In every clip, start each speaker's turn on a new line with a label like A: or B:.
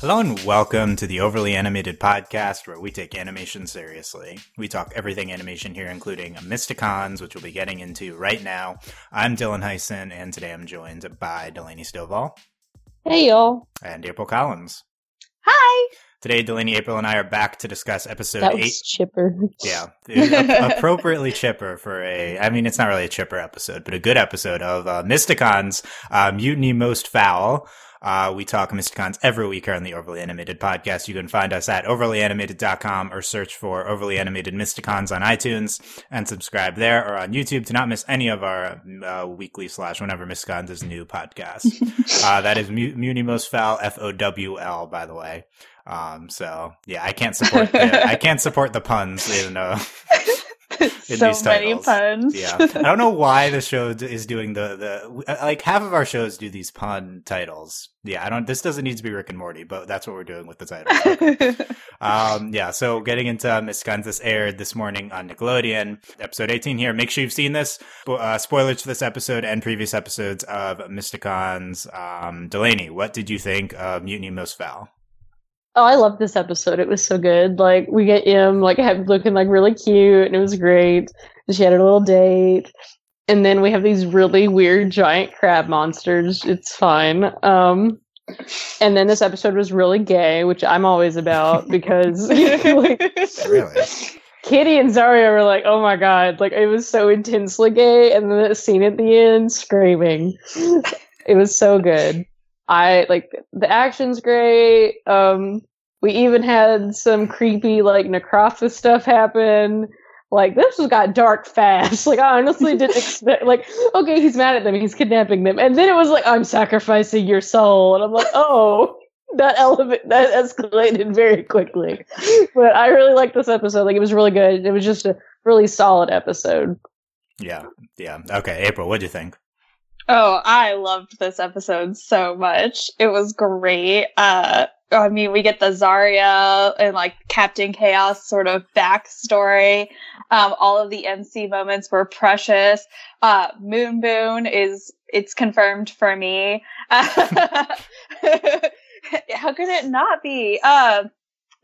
A: Hello and welcome to the Overly Animated Podcast, where we take animation seriously. We talk everything animation here, including Mysticons, which we'll be getting into right now. I'm Dylan Heisen, and today I'm joined by Delaney Stovall.
B: Hey, y'all.
A: And April Collins.
C: Hi.
A: Today, Delaney, April, and I are back to discuss episode
B: that was
A: eight.
B: chipper.
A: Yeah, appropriately chipper for a. I mean, it's not really a chipper episode, but a good episode of uh, Mysticons, uh, Mutiny Most Foul. Uh, we talk Mysticons every week here on the Overly Animated podcast. You can find us at overlyanimated.com or search for Overly Animated Mysticons on iTunes and subscribe there or on YouTube to not miss any of our uh, weekly slash whenever Mysticons is new podcast. uh, that is Mutiny Most Foul, F O W L, by the way. Um, so yeah, I can't support the, I can't support the puns in uh
C: so many puns.
A: yeah, I don't know why the show is doing the the like half of our shows do these pun titles. Yeah, I don't. This doesn't need to be Rick and Morty, but that's what we're doing with the title. um, yeah. So getting into Mysticons, this aired this morning on Nickelodeon, episode 18 here. Make sure you've seen this. Uh, spoilers for this episode and previous episodes of Mysticons. Um, Delaney, what did you think of Mutiny Most Foul?
B: Oh, I love this episode. It was so good. Like we get Em like have looking like really cute, and it was great. And she had a little date, and then we have these really weird giant crab monsters. It's fine. Um, and then this episode was really gay, which I'm always about because like,
A: really.
B: Kitty and Zarya were like, "Oh my god!" Like it was so intensely gay, and then the scene at the end, screaming. it was so good. I like the action's great. Um, we even had some creepy like necrophis stuff happen. Like this has got dark fast. Like I honestly didn't expect. Like okay, he's mad at them, he's kidnapping them, and then it was like I'm sacrificing your soul, and I'm like, oh, that element that escalated very quickly. But I really liked this episode. Like it was really good. It was just a really solid episode.
A: Yeah, yeah. Okay, April, what do you think?
C: Oh, I loved this episode so much. It was great. Uh, I mean, we get the Zarya and like Captain Chaos sort of backstory. Um, all of the MC moments were precious. Uh, Moon Boon is, it's confirmed for me. How could it not be? Uh,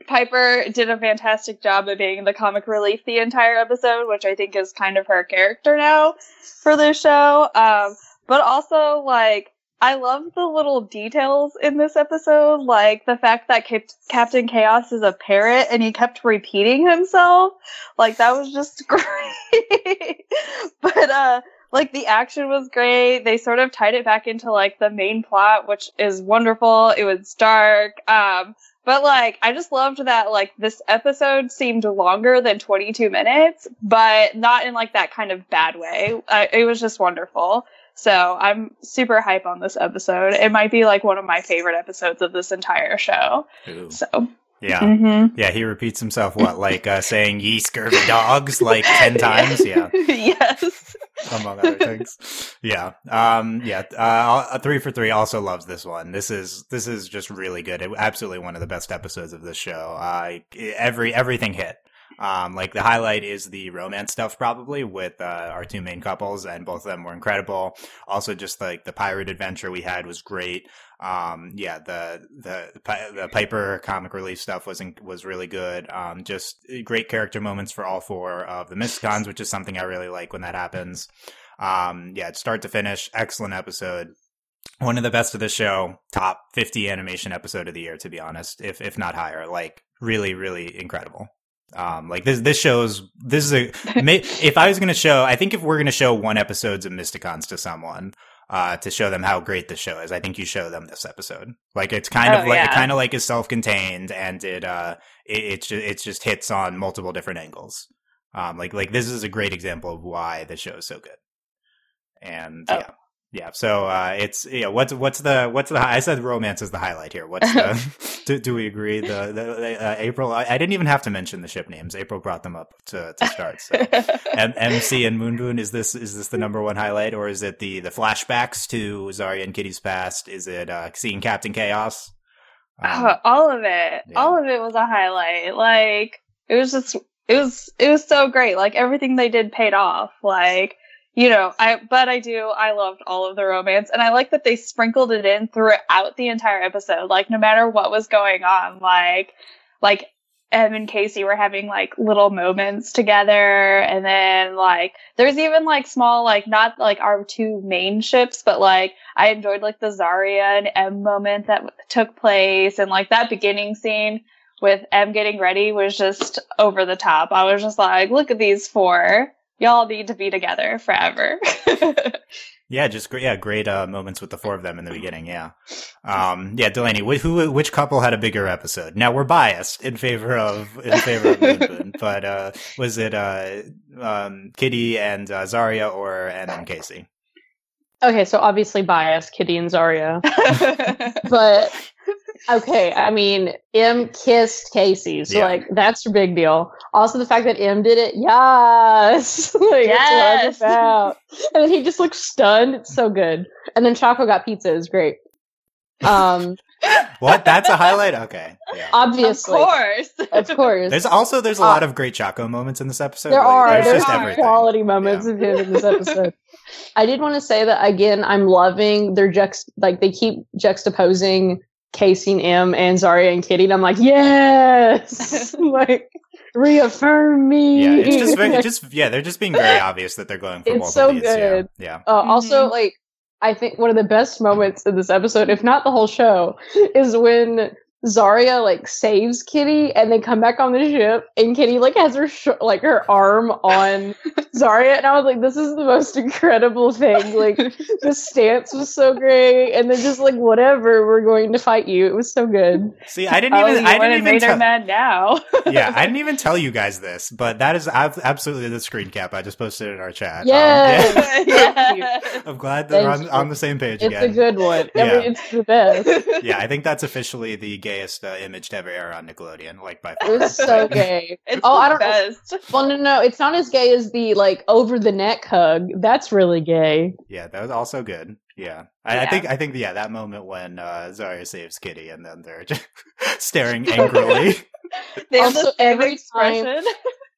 C: Piper did a fantastic job of being the comic relief the entire episode, which I think is kind of her character now for this show. Um, but also like I love the little details in this episode, like the fact that Cap- Captain Chaos is a parrot and he kept repeating himself. Like that was just great. but uh like the action was great. They sort of tied it back into like the main plot, which is wonderful. It was dark. Um but like, I just loved that like this episode seemed longer than 22 minutes, but not in like that kind of bad way. It was just wonderful. So I'm super hype on this episode. It might be like one of my favorite episodes of this entire show. Ooh. So
A: yeah, mm-hmm. yeah. He repeats himself what like uh, saying "ye scurvy dogs" like ten times. Yeah.
C: yes.
A: Among other things. Yeah. Um. Yeah. Uh. Three for three also loves this one. This is this is just really good. It, absolutely one of the best episodes of this show. Uh. Every everything hit. Um, like the highlight is the romance stuff probably with uh, our two main couples, and both of them were incredible. Also, just like the pirate adventure we had was great. Um, yeah, the the the Piper comic relief stuff was was really good. Um, just great character moments for all four of the Mysticons, which is something I really like when that happens. Um, yeah, start to finish, excellent episode one of the best of the show, top 50 animation episode of the year, to be honest, if if not higher. Like really, really incredible. Um, like this, this shows, this is a, if I was going to show, I think if we're going to show one episodes of Mysticons to someone, uh, to show them how great the show is, I think you show them this episode. Like it's kind oh, of like, yeah. it kind of like is self-contained and it, uh, it, it's just, it just hits on multiple different angles. Um, like, like this is a great example of why the show is so good. And oh. yeah. Yeah, so uh, it's yeah. What's what's the what's the I said romance is the highlight here. What's the do, do we agree? The, the uh, April I, I, didn't even have to mention the ship names. April brought them up to, to start. So M- MC and Moonboon is this is this the number one highlight or is it the the flashbacks to Zarya and Kitty's past? Is it uh, seeing Captain Chaos?
C: Um, uh, all of it, yeah. all of it was a highlight. Like it was just it was it was so great. Like everything they did paid off. Like you know, I but I do I loved all of the romance and I like that they sprinkled it in throughout the entire episode. Like no matter what was going on, like like Em and Casey were having like little moments together and then like there's even like small like not like our two main ships but like I enjoyed like the Zarya and Em moment that took place and like that beginning scene with Em getting ready was just over the top. I was just like, look at these four y'all need to be together forever.
A: yeah, just great. Yeah, great uh, moments with the four of them in the beginning. Yeah, um, yeah. Delaney, wh- who, which couple had a bigger episode? Now we're biased in favor of in favor of Moon Boon, but uh, was it uh, um, Kitty and uh, Zarya or and then Casey?
B: Okay, so obviously biased, Kitty and Zarya, but okay, I mean, Em kissed Casey, so
A: Yeah.
B: like that's a big deal. Also, the fact that Em did it, yes, like,
C: Yes.
B: that's about. And then he just looks stunned. It's so good. And then Choco got pizza is great. Um,
A: What? That's a highlight. Okay. Yeah.
C: of course.
B: of course,
A: There's also there's a
B: Uh,
A: lot of great Choco moments in this episode.
B: there
A: Like,
B: are
A: there's
B: there's
A: just
C: are.
A: everything.
B: quality moments
A: Yeah.
B: of him in this episode. I did want to say that again. I'm loving their juxt like they keep juxtaposing Casey and Em and Zarya and Kitty, and I'm like, yes, like reaffirm me.
A: Yeah, it's just very, just yeah, they're just being very obvious that they're going for
B: It's
A: both
B: so
A: of these. Yeah.
B: good.
A: Yeah.
B: Uh, Also,
C: Mhm.
B: like I think one of the best moments in this episode, if not the whole show, is when Zarya like saves Kitty and they come back on the ship and Kitty like has her sh- like her arm on Zarya and I was like, this is the most incredible thing. Like the stance was so great and then just like whatever, we're going to fight you. It was so good.
A: See, I didn't
C: oh,
A: even
C: you
A: I didn't even
C: make
A: tell,
C: mad now.
A: yeah, I didn't even tell you guys this, but that is absolutely the screen cap I just posted in our chat. Um, yeah.
C: yeah.
A: I'm glad that we're on, on the same page
B: It's
A: again.
B: a good one. I
A: Yeah.
B: mean, it's the best.
A: yeah, I think that's officially the gayest uh, image to ever air on Nickelodeon, like by far.
B: It was so gay.
C: It's
B: Oh,
C: the
B: I don't
C: best.
B: Well, no, no, it's not as gay as the like over the neck hug. That's really gay.
A: Yeah, that was also good. Yeah. I, I think I think yeah, that moment when uh, Zarya saves Kitty and then they're just staring angrily.
C: They
B: Also, every
C: expression.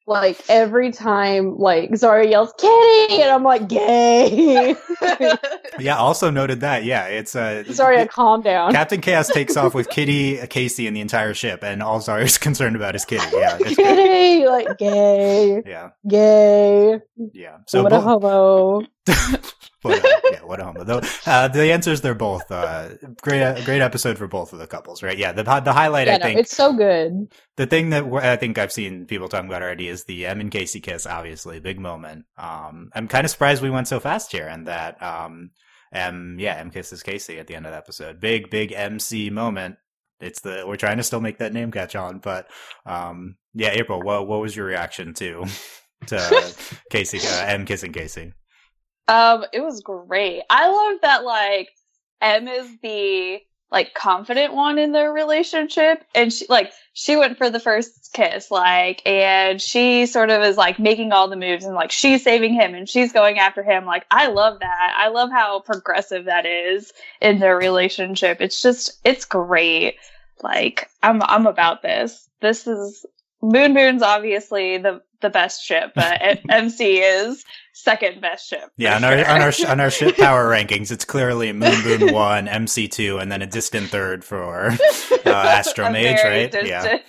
B: Like every time, like Zarya yells "Kitty," and I'm like, "Gay."
A: yeah, also noted that. Yeah, it's a uh
B: Zarya, calm down.
A: Captain Chaos takes off with Kitty, Casey, and the entire ship, and all Zarya's concerned about is Kitty. Yeah.
B: Kitty, like gay,
A: yeah,
B: gay.
A: yeah. So
B: what a
A: both,
B: homo.
A: what a, yeah, what a homo. Though uh, the answers they're both uh, great. uh, Great episode for both of the couples, right? Yeah. The the highlight
B: Yeah,
A: I
B: no,
A: think
B: it's so good.
A: the thing that I think I've seen people talking about already is the Em and Casey kiss. Obviously, big moment. Um, I'm kind of surprised we went so fast here, and that um, Em yeah Em kisses Casey at the end of the episode. Big big MC moment. It's the we're trying to still make that name catch on, but um, yeah, April. What what was your reaction to to Casey uh, Em kissing Casey?
C: Um, it was great. I love that like Em is the like confident one in their relationship and she like she went for the first kiss like and she sort of is like making all the moves and like she's saving him and she's going after him like I love that. I love how progressive that is in their relationship. It's just it's great. Like I'm I'm about this. This is Moon Moon's obviously the the best ship, but MC is second best ship.
A: Yeah, on our
C: sure.
A: on our sh- on our ship power rankings, it's clearly Moon Boon one, MC two, and then a distant third for uh, Astro Mage, right? Yeah.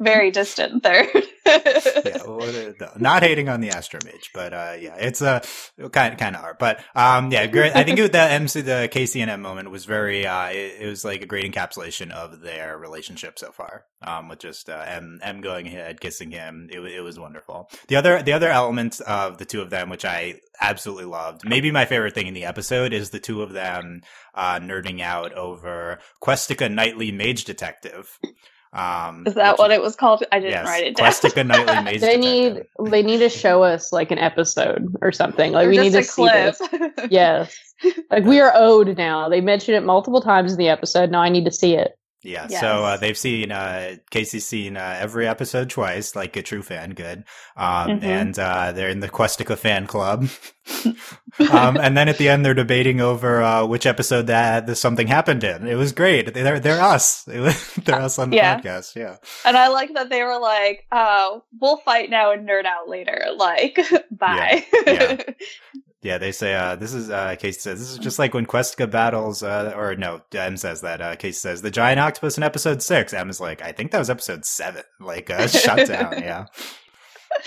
C: Very distant third.
A: yeah, what a- not hating on the Astro Mage, but uh, yeah, it's a uh, kind kind of hard. But um, yeah, great. I think it, the MC, the Casey and Em moment was very. Uh, it, it was like a great encapsulation of their relationship so far. Um, with just uh, Em Em going ahead, kissing him, it, it was wonderful. The other the other element of the two of them, which I absolutely loved, maybe my favorite thing in the episode, is the two of them uh, nerding out over Questica Nightly Mage Detective. Um,
C: Is that
A: which-
C: what it was called? I didn't
A: Yes,
C: write it down.
A: Questica Nightly Mage
B: They
A: Detective.
B: need they need to show us like an episode or something. Like
C: Or
B: we need to
C: just a
B: see this. Yes. Like we are owed now. They mentioned it multiple times in the episode. Now I need to see it.
A: Yeah,
C: Yes.
A: so uh, they've seen uh, Casey's seen uh, every episode twice, like a true fan. Good, um,
C: Mhm.
A: and uh, they're in the Questica fan club. um, and then at the end, they're debating over uh, which episode that the something happened in. It was great. They're they're us. They're us on the
C: Yeah.
A: podcast. Yeah,
C: And I like that they were like, uh, we'll fight now and nerd out later. Like, bye.
A: Yeah. Yeah, they say uh, this is uh, Casey says this is just like when Questica battles, uh, or no, Em says that. Uh, Casey says the giant octopus in episode six. Em is like, I think that was episode seven. Like uh, shut down. Yeah,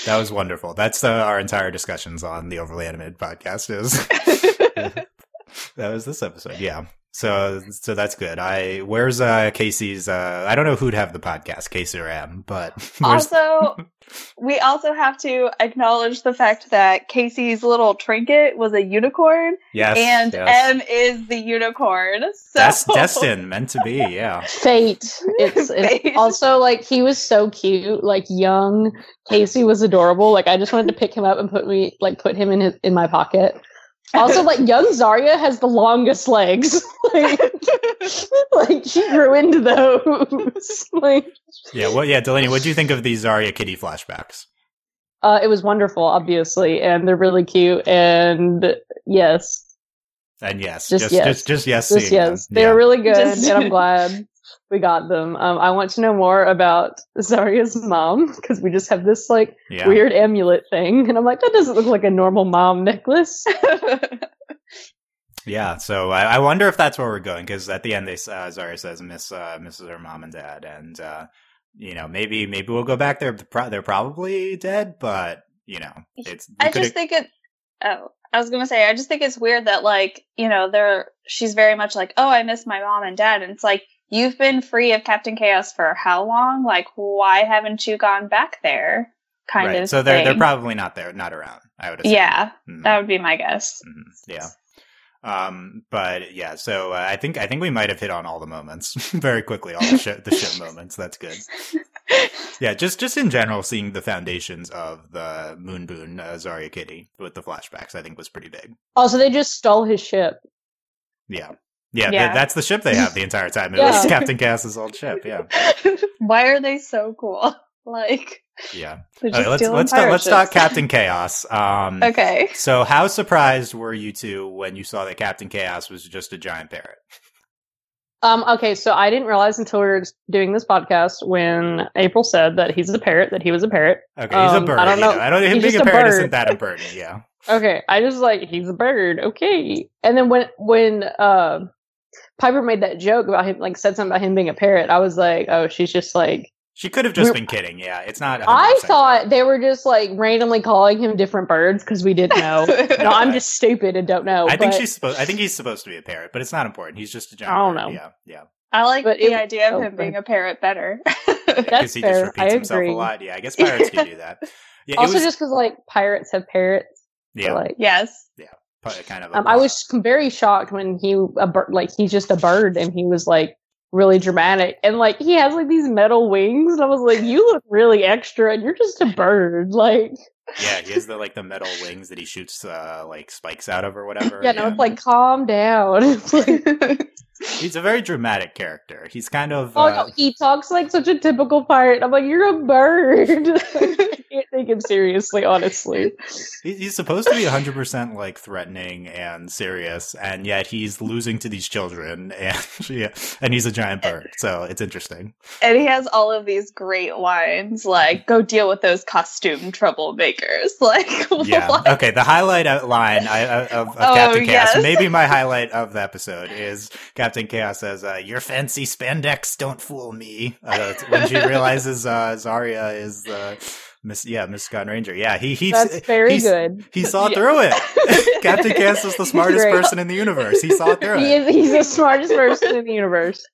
A: that was wonderful. That's uh, our entire discussions on the Overly Animated podcast. Is that was this episode? Yeah. So so that's good. I where's uh Casey's uh I don't know who'd have the podcast, Casey or Em, but
C: Also, we also have to acknowledge the fact that Casey's little trinket was a unicorn,
A: yes,
C: and
A: yes.
C: Em is the unicorn. So
A: that's destined, meant to be, yeah.
B: Fate. It's,
C: Fate.
B: it's also like he was so cute, like young. Casey was adorable. Like I just wanted to pick him up and put me like put him in his in my pocket. Also, like young Zarya has the longest legs. like, like she grew into those. like
A: Yeah, well yeah, Delaney, what do you think of these Zarya Kitty flashbacks?
B: uh, it was wonderful, obviously, and they're really cute. And yes,
A: And yes,
B: Just
A: just
B: yes.
A: just just yes,
B: just yes, they're
A: Yeah.
B: really good,
C: Just-
B: and I'm glad we got them. Um, I want to know more about Zarya's mom because we just have this like
A: yeah.
B: weird amulet thing, and I'm like, that doesn't look like a normal mom necklace.
A: Yeah, so I, I wonder if that's where we're going because at the end, they uh, Zarya says miss uh, misses her mom and dad, and uh, you know maybe maybe we'll go back there. They're probably dead, but you know it's. we
C: I
A: coulda-
C: just think it. Oh, I was gonna say, I just think it's weird that like you know they're she's very much like, oh, I miss my mom and dad, and it's like you've been free of Captain Chaos for how long? Like, why haven't you gone back there? Kind
A: right.
C: of.
A: So they're they're probably not there, not around. I would assume.
C: Yeah,
A: Mhm.
C: that would be my guess.
A: Mhm. Yeah. Um, but yeah, so uh, I think I think we might have hit on all the moments very quickly, all the ship the ship moments. That's good. Yeah, just just in general, seeing the foundations of the Moon Boon uh, Zarya Kitty with the flashbacks, I think was pretty big.
B: Also, they just stole his ship.
A: Yeah, yeah, th- that's the ship they have the entire time. It was Captain Cass's old ship. Yeah,
C: why are they so cool? Like,
A: yeah.
C: they're just
A: right, let's let's talk, let's talk. Captain Chaos. Um,
C: Okay.
A: So, how surprised were you two when you saw that Captain Chaos was just a giant parrot?
B: Um, okay, so I didn't realize until we were doing this podcast when April said that he's a parrot, that he was a parrot.
A: Okay, he's a
B: Um,
A: bird.
B: I don't know.
A: I don't. Him
B: He's
A: being a
B: a
A: parrot
B: bird.
A: isn't that important. Yeah.
B: Okay, I just like he's a bird. Okay, and then when when uh, Piper made that joke about him, like said something about him being a parrot, I was like, oh, she's just like.
A: She could have just been kidding. Yeah, it's not.
B: I
A: 100%
B: thought they were just like randomly calling him different birds because we didn't know. no, I'm just stupid and don't know.
A: I think she's supposed. I think he's supposed to be a parrot, but it's not important. He's just a giant.
B: I don't
A: bird.
B: know.
A: Yeah, yeah.
C: I like
B: But
C: the
B: it-
C: idea of
B: oh,
C: him being a parrot better.
A: Because
B: That's
A: he
B: fair.
A: just repeats
B: I
A: himself
B: agree.
A: a lot. Yeah, I guess pirates can do that. Yeah,
B: also
A: it was.
B: just because like pirates have parrots.
A: yeah,
B: like
C: yes.
A: pi- kind of.
B: um, I was very shocked when he a like he's just a bird and he was like really dramatic and like he has like these metal wings and I was like you look really extra and you're just a bird like
A: Yeah, he has the like the metal wings that he shoots uh, like spikes out of or whatever.
B: yeah no it's like calm down It's like,
A: he's a very dramatic character. He's kind of.
B: oh
A: uh,
B: no he talks like such a typical pirate I'm like you're a bird I can't take him seriously honestly
A: He's supposed to be 100% like threatening and serious, and yet he's losing to these children, and yeah, and he's a giant bird, so it's interesting.
C: And he has all of these great lines like, go deal with those costume troublemakers. Like,
A: Yeah. Okay. The highlight line I, of, of
C: Oh,
A: Captain Chaos,
C: yes.
A: maybe my highlight of the episode is Captain Chaos says, uh, "Your fancy spandex don't fool me." Uh, when she realizes uh, Zarya is the Miss, yeah, Mysticon Ranger. Yeah, he he
B: that's very
A: he's-
B: good
A: he saw
C: Yeah.
A: through it. Captain Chaos is the smartest person in the universe. He saw through
B: he
A: it.
B: is he's the smartest person in the universe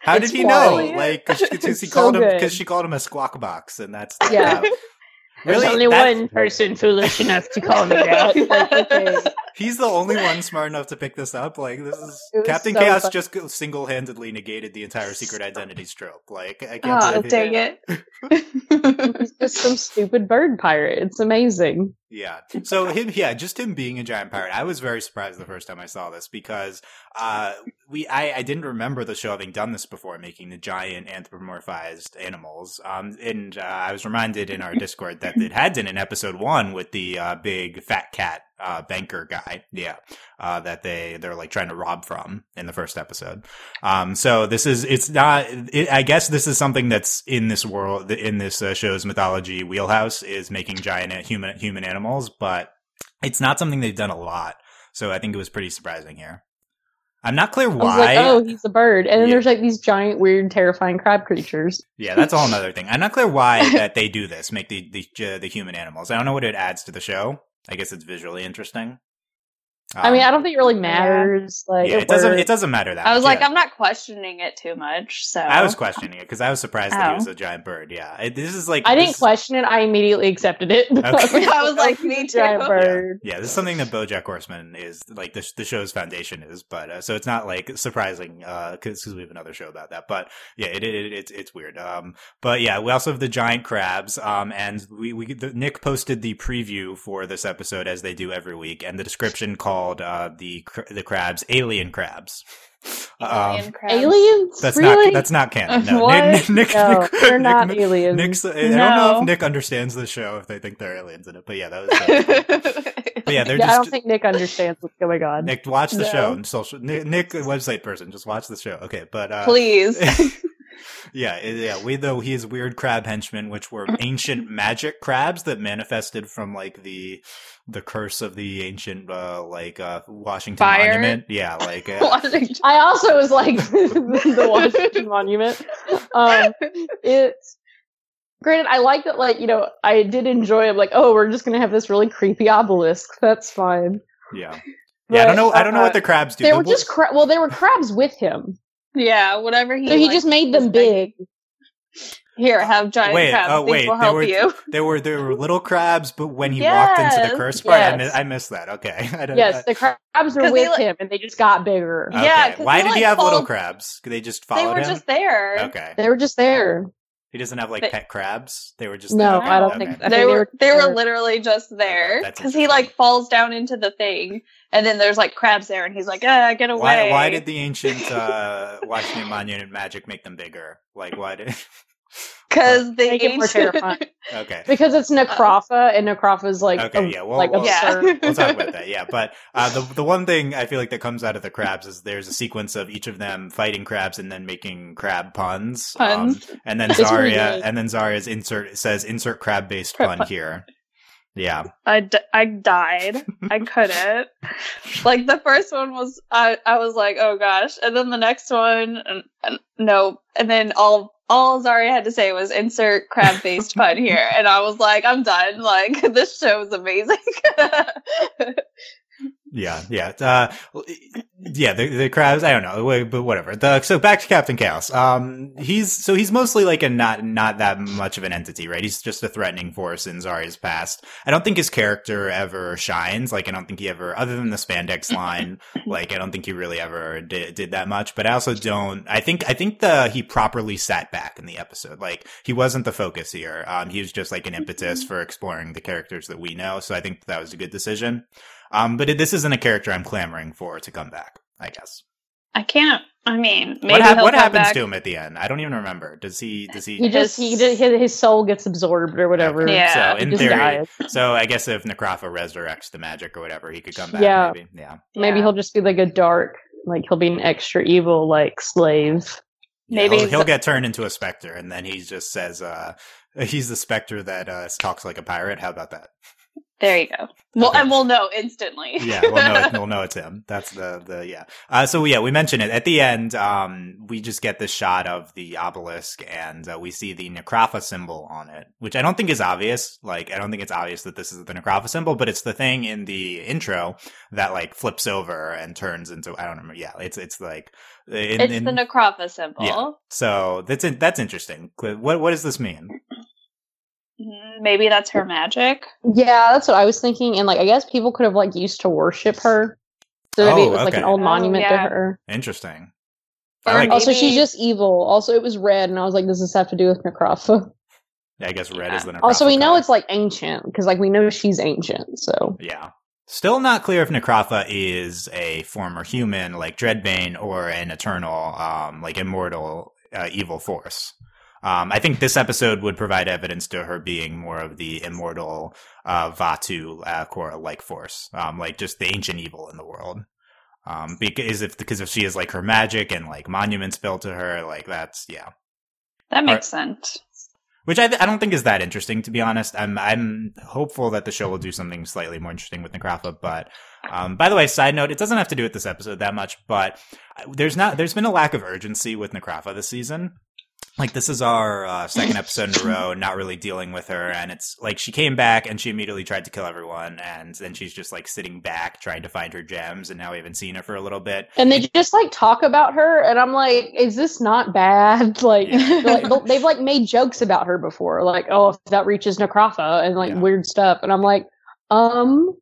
A: How did
B: It's
A: he know? Like, because he
B: So
A: called him because she called him a squawk box, and that's
B: Yeah. There's only
A: That-
B: one person foolish enough to call me that. Like, okay.
A: He's the only one smart enough to pick this up. Like this is Captain
B: so
A: Chaos
B: fun.
A: just single handedly negated the entire secret identity trope. Like I can't
C: Oh, dang
A: did.
C: it.
B: He's just some stupid bird pirate. It's amazing.
A: Yeah. So him, yeah, just him being a giant pirate. I was very surprised the first time I saw this because uh, we I, I didn't remember the show having done this before, making the giant anthropomorphized animals. Um, and uh, I was reminded in our Discord that it had done in episode one with the uh, big fat cat uh, banker guy. Yeah. Uh, that they they're like trying to rob from in the first episode. Um, so this is it's not. It, I guess this is something that's in this world in this uh, show's mythology wheelhouse is making giant human human animals, but It's not something they've done a lot, so I think it was pretty surprising here. I'm not clear why.
B: like, oh, he's a bird, and then
A: Yeah.
B: there's like these giant, weird, terrifying crab creatures.
A: Yeah, that's all another thing. I'm not clear why that they do this, make the the uh, the human animals. I don't know what it adds to the show. I guess it's visually interesting.
B: I mean,
A: Um,
B: I don't think it really matters. Like,
A: yeah,
B: a
A: it doesn't. It doesn't matter that.
C: I was
A: much,
C: like,
A: yeah.
C: I'm not questioning it too much. So
A: I was questioning it because I was surprised that he
C: Oh.
A: was a giant bird. Yeah, it, this is like
B: I didn't
A: this-
B: question it. I immediately accepted it.
A: Okay.
C: I was like,
B: "Oh,
C: me
B: he's a giant bird.
A: Yeah, this is something that BoJack Horseman is like the the show's foundation is, but uh, so it's not like surprising because we have another show about that. But yeah, it, it, it's it's weird. Um, but yeah, we also have the giant crabs. Um, and we we the, Nick posted the preview for this episode as they do every week, and the description called uh the the crabs alien crabs.
C: Alien
A: Um,
C: crabs.
B: Aliens?
A: that's
B: really?
A: not that's not canon. No,
C: What?
A: Nick, Nick,
B: no,
A: Nick,
B: they're not
A: Nick,
B: aliens.
A: Nick's, I don't know if Nick understands the show if they think they're aliens in it, but yeah, that was. Uh, but yeah, they're
B: yeah, I don't think Nick understands what's going on.
A: Nick, watch the
C: No.
A: show. And social Nick, Nick, website person, just watch the show. Okay, but uh,
C: Please.
A: yeah, yeah. We though he is weird crab henchmen, which were ancient magic crabs that manifested from like the the curse of the ancient uh like uh Washington
C: Fire?
A: Monument. Yeah, like uh,
B: I also was like the Washington Monument. Um, it's granted, I like that. Like you know, I did enjoy it. Like, oh, we're just gonna have this really creepy obelisk. That's fine.
A: yeah, yeah. I don't know. I don't know
B: uh,
A: what the crabs do.
B: They
A: The
B: were
A: wo-
B: just cra- well, they were crabs with him,
C: yeah, whatever he.
B: so he just made them big.
C: Here, have giant
A: Wait,
C: crabs.
A: oh,
C: These
A: wait,
C: will help
A: were-
C: you.
A: There were there were little crabs, but when he walked into the
C: Yes,
A: curse part, I,
B: yes.
A: mi- I missed that. Okay, I don't,
B: Yes, the crabs were
C: they
B: with
C: look-
B: him, and they just got bigger.
A: Okay.
C: Yeah, 'cause
A: Why
C: they,
A: did he
C: like,
A: have little
C: followed-
A: crabs? They just followed.
C: They were
A: him.
C: just there.
A: Okay.
B: They were just there.
A: He doesn't have like
C: They-
A: pet crabs. They were just
B: No,
A: there. Okay,
B: I don't
A: okay.
B: think. I
C: They
B: think
C: were they were literally just there because he like falls down into the thing, and then there's like crabs there, and he's like, "Ah, get away!"
A: Why, why did the ancient uh, Washington Monument magic make them bigger? Like, why did?
C: Because the
B: Make it more
C: ancient-
B: terrifying.
A: okay,
B: because it's Necrafa, and Necrafa's like
A: okay,
B: a-
A: yeah. Well,
B: like
A: we'll,
C: Yeah.
A: we'll talk about that. Yeah, but uh, the the one thing I feel like that comes out of the crabs is there's a sequence of each of them fighting crabs and then making crab puns. Um,
C: Puns.
A: and then
B: It's really
A: Zarya, and then Zarya's insert says insert crab based
C: Crab
A: pun
C: pun.
A: here. Yeah,
C: I, d- I died. I couldn't. like the first one was I I was like, oh gosh, and then the next one, and, and no, and then all all Zarya had to say was insert crab based pun here, and I was like, I'm done. Like this show is amazing.
A: Yeah, yeah, uh, yeah. The, the crabs. I don't know, but whatever. The, so back to Captain Chaos. Um, he's so he's mostly like a not not that much of an entity, right? He's just a threatening force in Zarya's past. I don't think his character ever shines. Like, I don't think he ever, other than the spandex line, like I don't think he really ever did, did that much. But I also don't. I think I think the he properly sat back in the episode. Like he wasn't the focus here. Um, he was just like an impetus for exploring the characters that we know. So I think that was a good decision. Um, but it, this isn't a character I'm clamoring for to come back. I guess.
C: I can't. I mean, maybe
A: what hap-
C: he'll
A: what
C: come
A: happens
C: back.
A: to him at the end? I don't even remember. Does he? Does he?
B: He just he
C: His-
B: did his, his soul gets absorbed or whatever.
C: Yeah.
A: So in theory,
B: dies.
A: so I guess if Necrafa resurrects the magic or whatever, he could come back.
B: Yeah.
A: Maybe. Yeah.
B: Maybe
C: Yeah.
B: he'll just be like a dark, like he'll be an extra evil like slave.
A: Yeah,
C: Maybe
A: he'll, he'll get turned into a specter, and then he just says, uh, "He's the specter that uh, talks like a pirate." How about that?
C: There you go. Well,
A: Okay.
C: and we'll know instantly.
A: yeah, we'll know, it, we'll know it's him. That's the the yeah. Uh, so yeah, we mentioned it at the end. Um, we just get this shot of the obelisk, and uh, we see the Necrafa symbol on it, which I don't think is obvious. Like, I don't think it's obvious that this is the Necrafa symbol, but it's the thing in the intro that like flips over and turns into I don't remember. Yeah, it's it's like in,
C: it's
A: in-
C: the Necrafa symbol.
A: Yeah. so that's that's interesting. What what does this mean?
C: Mm, Maybe that's her magic.
B: Yeah, that's what I was thinking. And like I guess people could have like used to worship her. So maybe
A: Oh,
B: it was like an
A: okay.
B: old
C: Oh,
B: monument
C: yeah.
B: to her.
A: Interesting.
C: Or
A: I like.
C: maybe-
B: Also, she's just evil. Also, it was red, and I was like, does this have to do with Necrafa?
A: I guess red
C: Yeah.
A: is the Necrafa
B: Also, we know
A: color.
B: it's like ancient because like we know she's ancient. So
A: Yeah. Still not clear if Necrafa is a former human like Dreadbane or an eternal, um, like immortal uh, evil force. Um, I think this episode would provide evidence to her being more of the immortal uh, Vaatu uh, Korra like force, um, like just the ancient evil in the world. Um, because if because if she is like her magic and like monuments built to her, like that's yeah.
C: That makes sense.
A: which I, th- I don't think is that interesting to be honest. I'm I'm hopeful that the show will do something slightly more interesting with Necrafa. But um, by the way, side note, it doesn't have to do with this episode that much, but there's not there's been a lack of urgency with Necrafa this season like this is our uh, second episode in a row not really dealing with her and it's like she came back and she immediately tried to kill everyone and then she's just like sitting back trying to find her gems and now we haven't seen her for a little bit
B: and they just like talk about her and i'm like is this not bad like,
A: Yeah.
B: like they've like made jokes about her before like oh if that reaches necrafa and like
A: Yeah.
B: weird stuff and i'm like um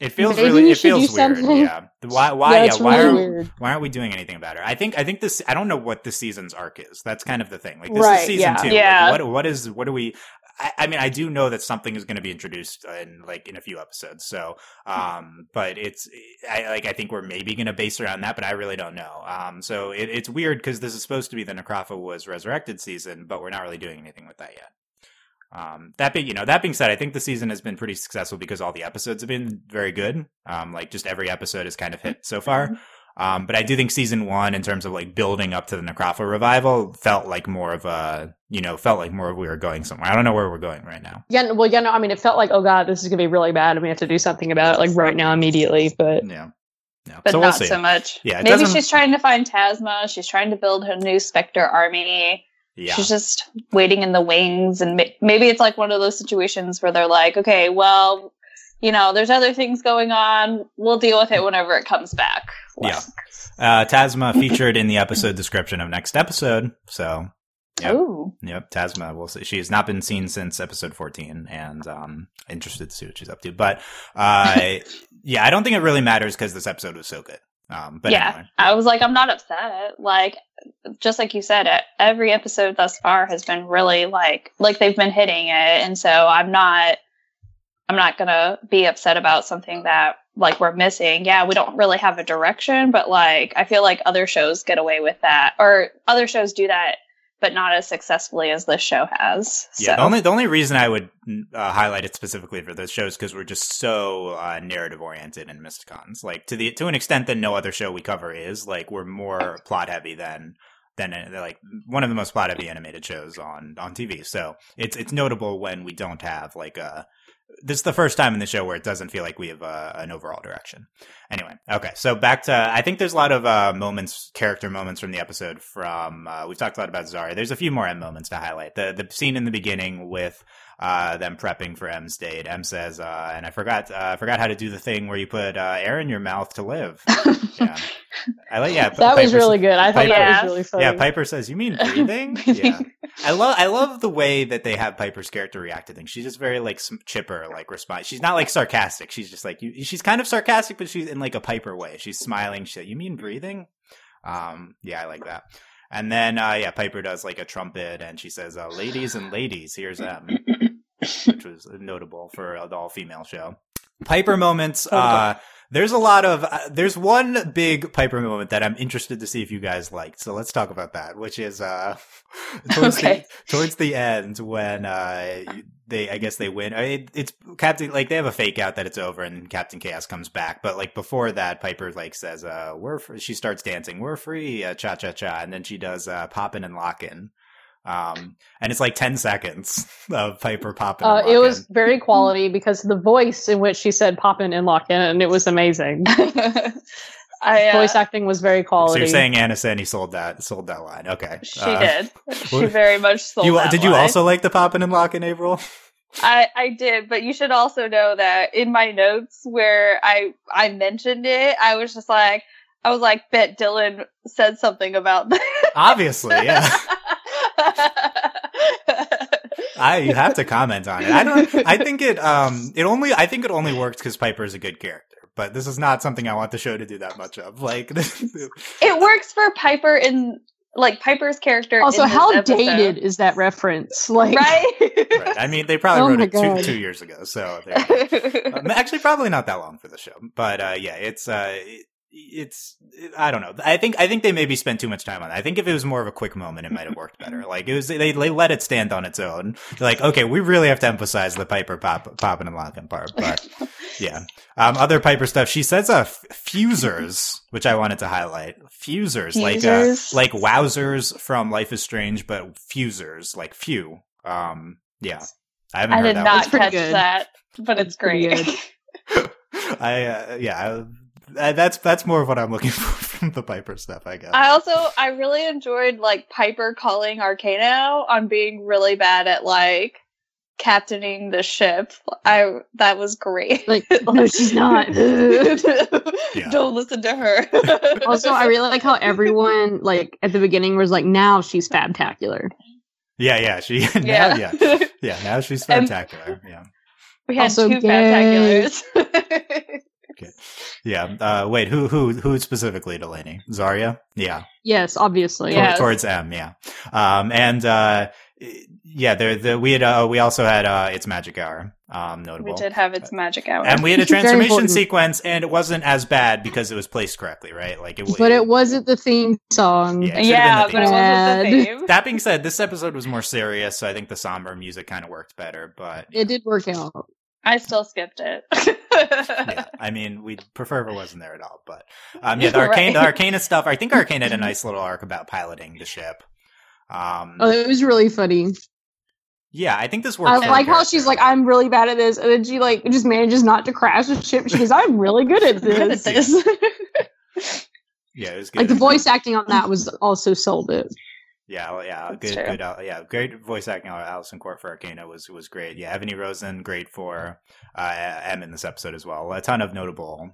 A: it feels
B: Maybe
A: really it feels
B: do
A: weird
B: something.
A: yeah why why
B: yeah,
A: yeah, why
B: really
A: are
B: weird
A: why aren't we doing anything about her i think i think this i don't know what the season's arc is that's kind of the thing like this
B: Right,
A: is season
B: yeah.
A: two Like,
C: Yeah.
A: what what is what do we I, I mean, I do know that something is going to be introduced in like in a few episodes. So, um, but it's I like I think we're maybe going to base around that, but I really don't know. Um, so it, it's weird because this is supposed to be the Necrafa was resurrected season, but we're not really doing anything with that yet. Um, that being, you know, that being said, I think the season has been pretty successful because all the episodes have been very good. Um, like just every episode has kind of hit so far. Um, but I do think season one, in terms of like building up to the Necrafa revival, felt like more of a, you know, felt like more of we were going somewhere. I don't know where we're going right now.
B: yeah well yeah no i mean it felt like oh god this is gonna be really bad and we have to do something about it like right now immediately but
A: Yeah. Yeah.
C: but
A: so we'll
C: not so much.
A: Yeah,
C: maybe
A: doesn't-
C: she's trying to find Tazma. She's trying to build her new Spectre army.
A: Yeah.
C: She's just waiting in the wings, and maybe it's like one of those situations where they're like, "Okay, well, you know, there's other things going on. We'll deal with it whenever it comes back."
A: Yeah. Uh, Tazma featured in the episode description of next episode. So, Yep.
C: Ooh.
A: yep, Tazma. We'll see. She has not been seen since episode 14 and, um, interested to see what she's up to. But, uh, yeah, I don't think it really matters because this episode was so good. Um, but
C: yeah,
A: anyway.
C: I was like, I'm not upset. Like, just like you said, every episode thus far has been really like, like they've been hitting it, and so I'm not, I'm not gonna be upset about something that like we're missing. Yeah, we don't really have a direction, but like I feel like other shows get away with that, or other shows do that, but not as successfully as this show has.
A: Yeah, the only the only reason I would uh, highlight it specifically for this show is because we're just so uh, narrative oriented in Mysticons. Like to the to an extent that no other show we cover is. Like we're more plot heavy than than like one of the most plot heavy animated shows on on TV. So it's it's notable when we don't have like a. This is the first time in the show where it doesn't feel like we have uh, an overall direction. Anyway, okay, so back to I think there's a lot of uh, moments, character moments from the episode. From uh, we've talked a lot about Zari. There's a few more Em moments to highlight. The the scene in the beginning with uh, them prepping for Em's date. Em says, uh, and I forgot uh, I forgot how to do the thing where you put uh, air in your mouth to live. yeah, I like yeah.
B: that
A: Piper
B: was really good i thought
A: Piper-
B: that was really funny
A: Yeah, Piper says, "You mean breathing?" yeah, I love I love the way that they have Piper's character react to things. She's just very like chipper, like response. She's not like sarcastic. She's just like you, she's kind of sarcastic, but she's in like a Piper way. She's smiling. She, "You mean breathing?" Um, yeah, I like that. And then uh, yeah, Piper does like a trumpet, and she says, uh, "Ladies and ladies, here's them," which was notable for an all female show. Piper moments.
B: Oh,
A: Uh, there's a lot of uh, there's one big Piper moment that I'm interested to see if you guys liked. So let's talk about that, which is uh towards
C: Okay.
A: the towards the end when uh they I guess they win. I mean, it's Captain like they have a fake out that it's over and Captain Chaos comes back, but like before that Piper like says uh we're fr-, she starts dancing, "We're free." Uh, cha cha cha and then she does uh poppin' and lockin'. Um and it's like 10 seconds of Piper popping.
B: uh, it was very quality because the voice in which she said pop in and lock in and it was amazing
C: I, uh,
B: voice acting was very quality.
A: So you're saying Ana Sani sold that sold that line. Okay.
C: she
A: Uh,
C: did. She very much sold
A: You,
C: that
A: did you
C: line.
A: also like the poppin' and lockin' April?
C: I, I did, but you should also know that in my notes where I I mentioned it, I was just like I was like, bet Dylan said something about that.
A: Obviously, yeah. I you have to comment on it. I don't. I think it. Um. It only. I think it only works because Piper is a good character. But this is not something I want the show to do that much of. Like,
C: it works for Piper in like Piper's character.
B: also
C: in
B: how
C: episode.
B: dated is that reference like
C: right?
A: right. I mean, they probably
B: Oh
A: wrote it two,
B: God.
A: two years ago. So there you go. Um, actually, probably not that long for the show. But uh, yeah, it's uh, it- it's I don't know. I think I think they maybe spent too much time on it. I think if it was more of a quick moment, it might have worked better. Like it was, they they let it stand on its own. They're like, okay, we really have to emphasize the Piper pop popping and locking part. But yeah, um, other Piper stuff. She says uh, f- fusers, which I wanted to highlight. Fusers, like uh, like wowzers from Life is Strange, but fusers, like few. Um, yeah, I haven't
C: I
A: heard
C: did
A: that
C: not
B: It's
C: catch
B: good.
C: that, but it's
B: It's
C: great.
A: I uh, yeah, I, that's that's more of what I'm looking for from the Piper stuff. I guess.
C: I also I really enjoyed like Piper calling Arkayna on being really bad at like captaining the ship. I that was great.
B: Like, oh no, she's not.
C: Don't listen to her.
B: also, I really like how everyone, like, at the beginning was like, now she's fabtacular.
A: yeah, yeah, she now, yeah, yeah, now she's
C: And-
A: spectacular. yeah,
C: we had
B: Also
C: two
B: gay.
C: Fantabulars.
A: yeah. Uh, wait, who who who specifically, Delaney? Zarya? Yeah,
B: Yes, obviously.
A: Tor-
C: Yes.
A: towards Em. Yeah, um, and uh, yeah, there the we had uh, we also had uh, it's Magic Hour. Um, notable.
C: we did have its magic hour.
A: And we had a transformation sequence, and it wasn't as bad because it was placed correctly, right? Like it.
B: But it wasn't the theme song.
A: Yeah. it should've
C: yeah,
A: been
C: but
A: the
C: it wasn't the
B: theme.
C: theme.
A: That being said, this episode was more serious, so I think the somber music kind of worked better. But
B: It did work out.
C: I still skipped it.
A: yeah, I mean, we'd prefer if it wasn't there at all. But um, yeah, the
C: Right.
A: arcane, the Arkayna stuff. I think Arcane had a nice little arc about piloting the ship. Um,
B: Oh, it was really funny.
A: yeah, I think this works.
B: I like how she's like, I'm really bad at this, and then she like just manages not to crash the ship. She goes, I'm really good at
C: Good at
B: this.
C: this.
A: yeah, it was good.
B: Like the voice acting on that was also sold it.
A: Yeah, well, yeah,
C: That's
A: good,
C: true.
A: good, uh, yeah, great voice acting. Alyson Court for Arkayna was was great. Yeah, Evany Rosen, great for uh, Em in this episode as well. A ton of notable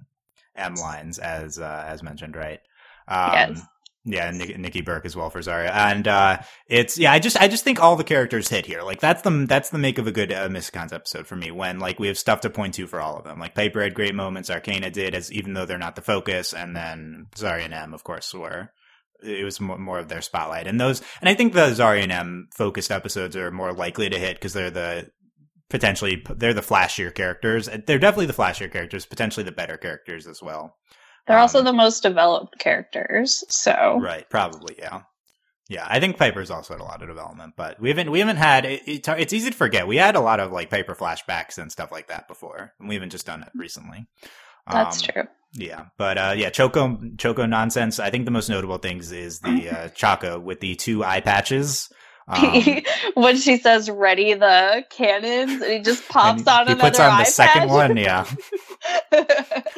A: Em lines, as uh, as mentioned, right? Um,
C: Yes.
A: Yeah, Nick, Nicki Burke as well for Zarya, and uh, it's yeah. I just I just think all the characters hit here. Like that's the that's the make of a good uh, Mysticons episode for me. When like we have stuff to point to for all of them. Like Piper had great moments. Arkayna did, as even though they're not the focus, and then Zarya and Em, of course, were it was more, of their spotlight. And those, and I think the Zarya and Em focused episodes are more likely to hit because they're the potentially they're the flashier characters. They're definitely the flashier characters, potentially the better characters as well.
C: They're also
A: Um,
C: the most developed characters, so
A: Right, probably, yeah. Yeah, I think Piper's also had a lot of development, but we haven't we haven't had it, it, it's easy to forget. We had a lot of like Piper flashbacks and stuff like that before, and we haven't just done it recently.
C: that's
A: Um,
C: true.
A: Yeah, but uh, yeah, Choco Choco nonsense. I think the most notable things is the uh, Choco with the two eye patches. Um,
C: when she says "ready the cannons," and he just pops
A: and
C: on
A: he
C: another
A: puts on the second
C: patch.
A: one. Yeah,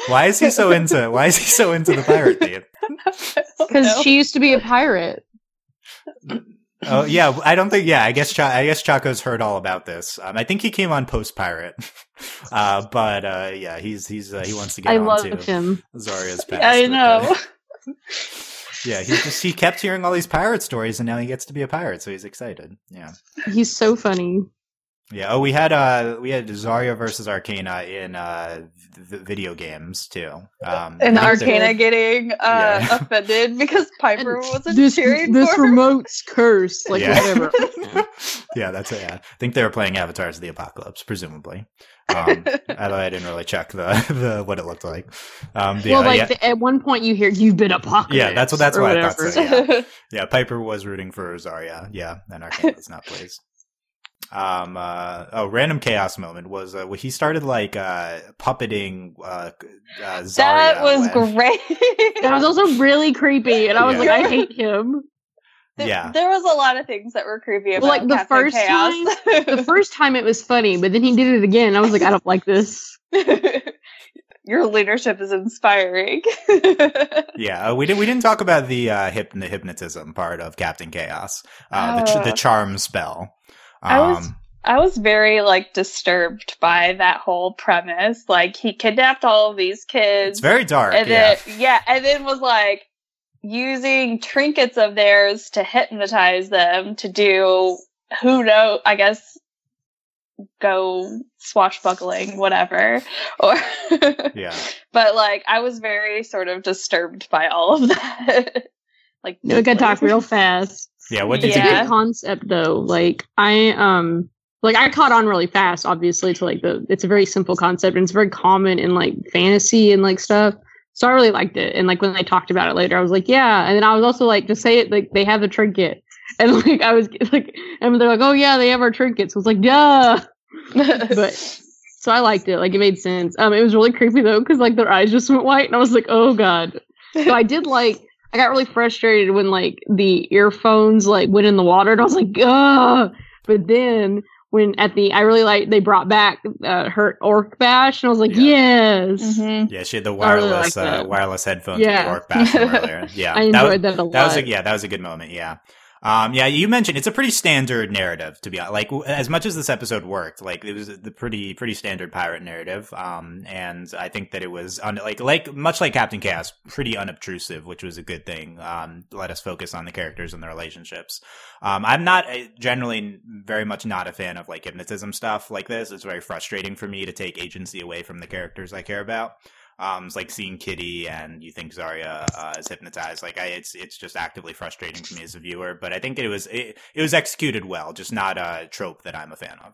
A: why is he so into? Why is he so into the pirate theme?
B: Because she used to be a pirate.
A: Oh yeah, I don't think. Yeah, I guess Cho- I guess Choco's heard all about this. Um, I think he came on post pirate, uh, but uh, yeah, he's he's uh, he wants to get
B: I
A: on
B: love him.
A: Zarya's past.
C: I know.
A: uh, yeah, he just he kept hearing all these pirate stories, and now he gets to be a pirate, so he's excited. Yeah.
B: He's so funny.
A: Yeah. Oh, we had uh we had Zarya versus Arkayna in uh v- video games too. Um,
C: and
A: I think
C: Arkayna getting uh,
A: Yeah.
C: offended because Piper wasn't
B: This
C: cheering
B: this
C: for him.
B: remote's curse, Like
A: Yeah.
B: whatever.
A: yeah, that's it. Yeah. I think they were playing Avatars of the Apocalypse, presumably. Um, although I didn't really check the, the what it looked like. Um, but
B: well,
A: yeah,
B: like
A: yeah,
B: the, at one point you hear you've been apocalypse.
A: Yeah, that's what- that's
B: or
A: what I thought so, yeah. yeah, Piper was rooting for Zarya. Yeah, and Arkayna was not pleased. Um. Uh. Oh, random chaos moment was uh, when he started like uh puppeting uh, uh Zarya.
C: that was
A: when-
C: great.
B: That was also really creepy, and I was
A: Yeah.
B: like, I hate him.
C: There-
A: Yeah.
C: there was a lot of things that were creepy about
B: Well, like, the
C: Captain
B: first
C: Chaos.
B: The first time it was funny, but then he did it again. I was like, I don't like this.
C: Your leadership is inspiring.
A: Yeah, uh, we didn't we didn't talk about the uh hip the hypnotism part of Captain Chaos. Uh, the ch-
C: Oh.
A: the charm spell. Um,
C: I was- I was very like disturbed by that whole premise. Like he kidnapped all of these kids.
A: it's very dark.
C: and
A: yeah.
C: then yeah, and then was like using trinkets of theirs to hypnotize them to do who know I guess go swashbuckling, whatever. Or
A: yeah.
C: but like I was very sort of disturbed by all of that. like
B: No, we gotta talk real fast.
A: Yeah. What did
B: It's a
A: you
C: Yeah.
B: good concept though. Like I um like I caught on really fast, obviously, to like the it's a very simple concept and it's very common in like fantasy and like stuff. So I really liked it. And like when they talked about it later, I was like, yeah. And then I was also like, just say it like they have the trinket. And like I was like and they're like, Oh yeah, they have our trinkets. I was like, duh. But so I liked it. Like it made sense. Um it was really creepy though, because like their eyes just went white and I was like, oh god. So I did like I got really frustrated when like the earphones like went in the water and I was like, ugh. But then when at the I really like they brought back uh, her orc bash and I was like,
A: Yeah.
B: yes.
C: Mhm.
A: Yeah, she had the
B: I really
A: wireless uh, wireless headphones
B: Yeah.
A: with the orc bash earlier. Yeah,
B: I
A: that was-
B: enjoyed that, a lot.
A: That was a yeah, that was a good moment. Yeah. Um, yeah, you mentioned it's a pretty standard narrative to be honest. Like as much as this episode worked, like it was the pretty pretty standard pirate narrative. Um, and I think that it was un- like like much like Captain Chaos, pretty unobtrusive, which was a good thing. Um, let us focus on the characters and the relationships. Um, I'm not uh, generally very much not a fan of like hypnotism stuff like this. It's very frustrating for me to take agency away from the characters I care about. Um, it's like seeing Kitty and you think Zarya uh, is hypnotized. Like I, it's it's just actively frustrating for me as a viewer. But I think it was it, it was executed well, just not a trope that I'm a fan of.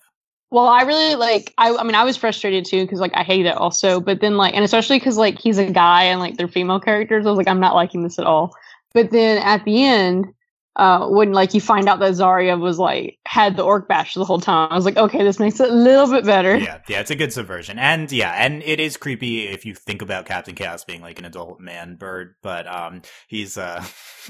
B: Well, I really like. I, I mean, I was frustrated too because like I hate it also. But then like, and especially because like he's a guy and like they're female characters. I was like, I'm not liking this at all. But then at the end, uh, when like you find out that Zarya was like had the orc bash the whole time, I was like, okay, this makes it a little bit better.
A: Yeah, yeah, it's a good subversion, and yeah, and it is creepy if you think about Captain Chaos being like an adult man bird, but um, he's uh,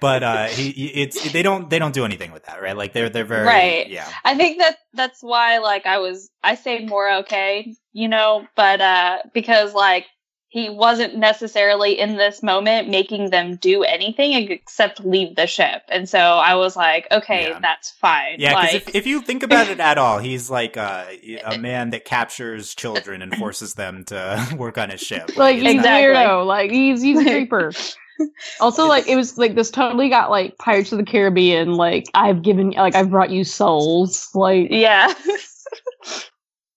A: but uh, he he- it's they don't they don't do anything with that, right? Like they're they're very
C: Right.
A: yeah.
C: I think that that's why like I was I say more okay, you know, but uh because like he wasn't necessarily in this moment making them do anything except leave the ship. And so I was like, okay,
A: Yeah.
C: that's fine.
A: Yeah, because
C: like
A: if, if you think about it at all, he's like uh, a man that captures children and forces them to work on his ship.
B: Like
A: it's
B: he's
C: Exactly.
B: weirdo. Like he's he's a creeper. also, like it was like this totally got like Pirates of the Caribbean. Like I've given like I've brought you souls. Like
C: yeah.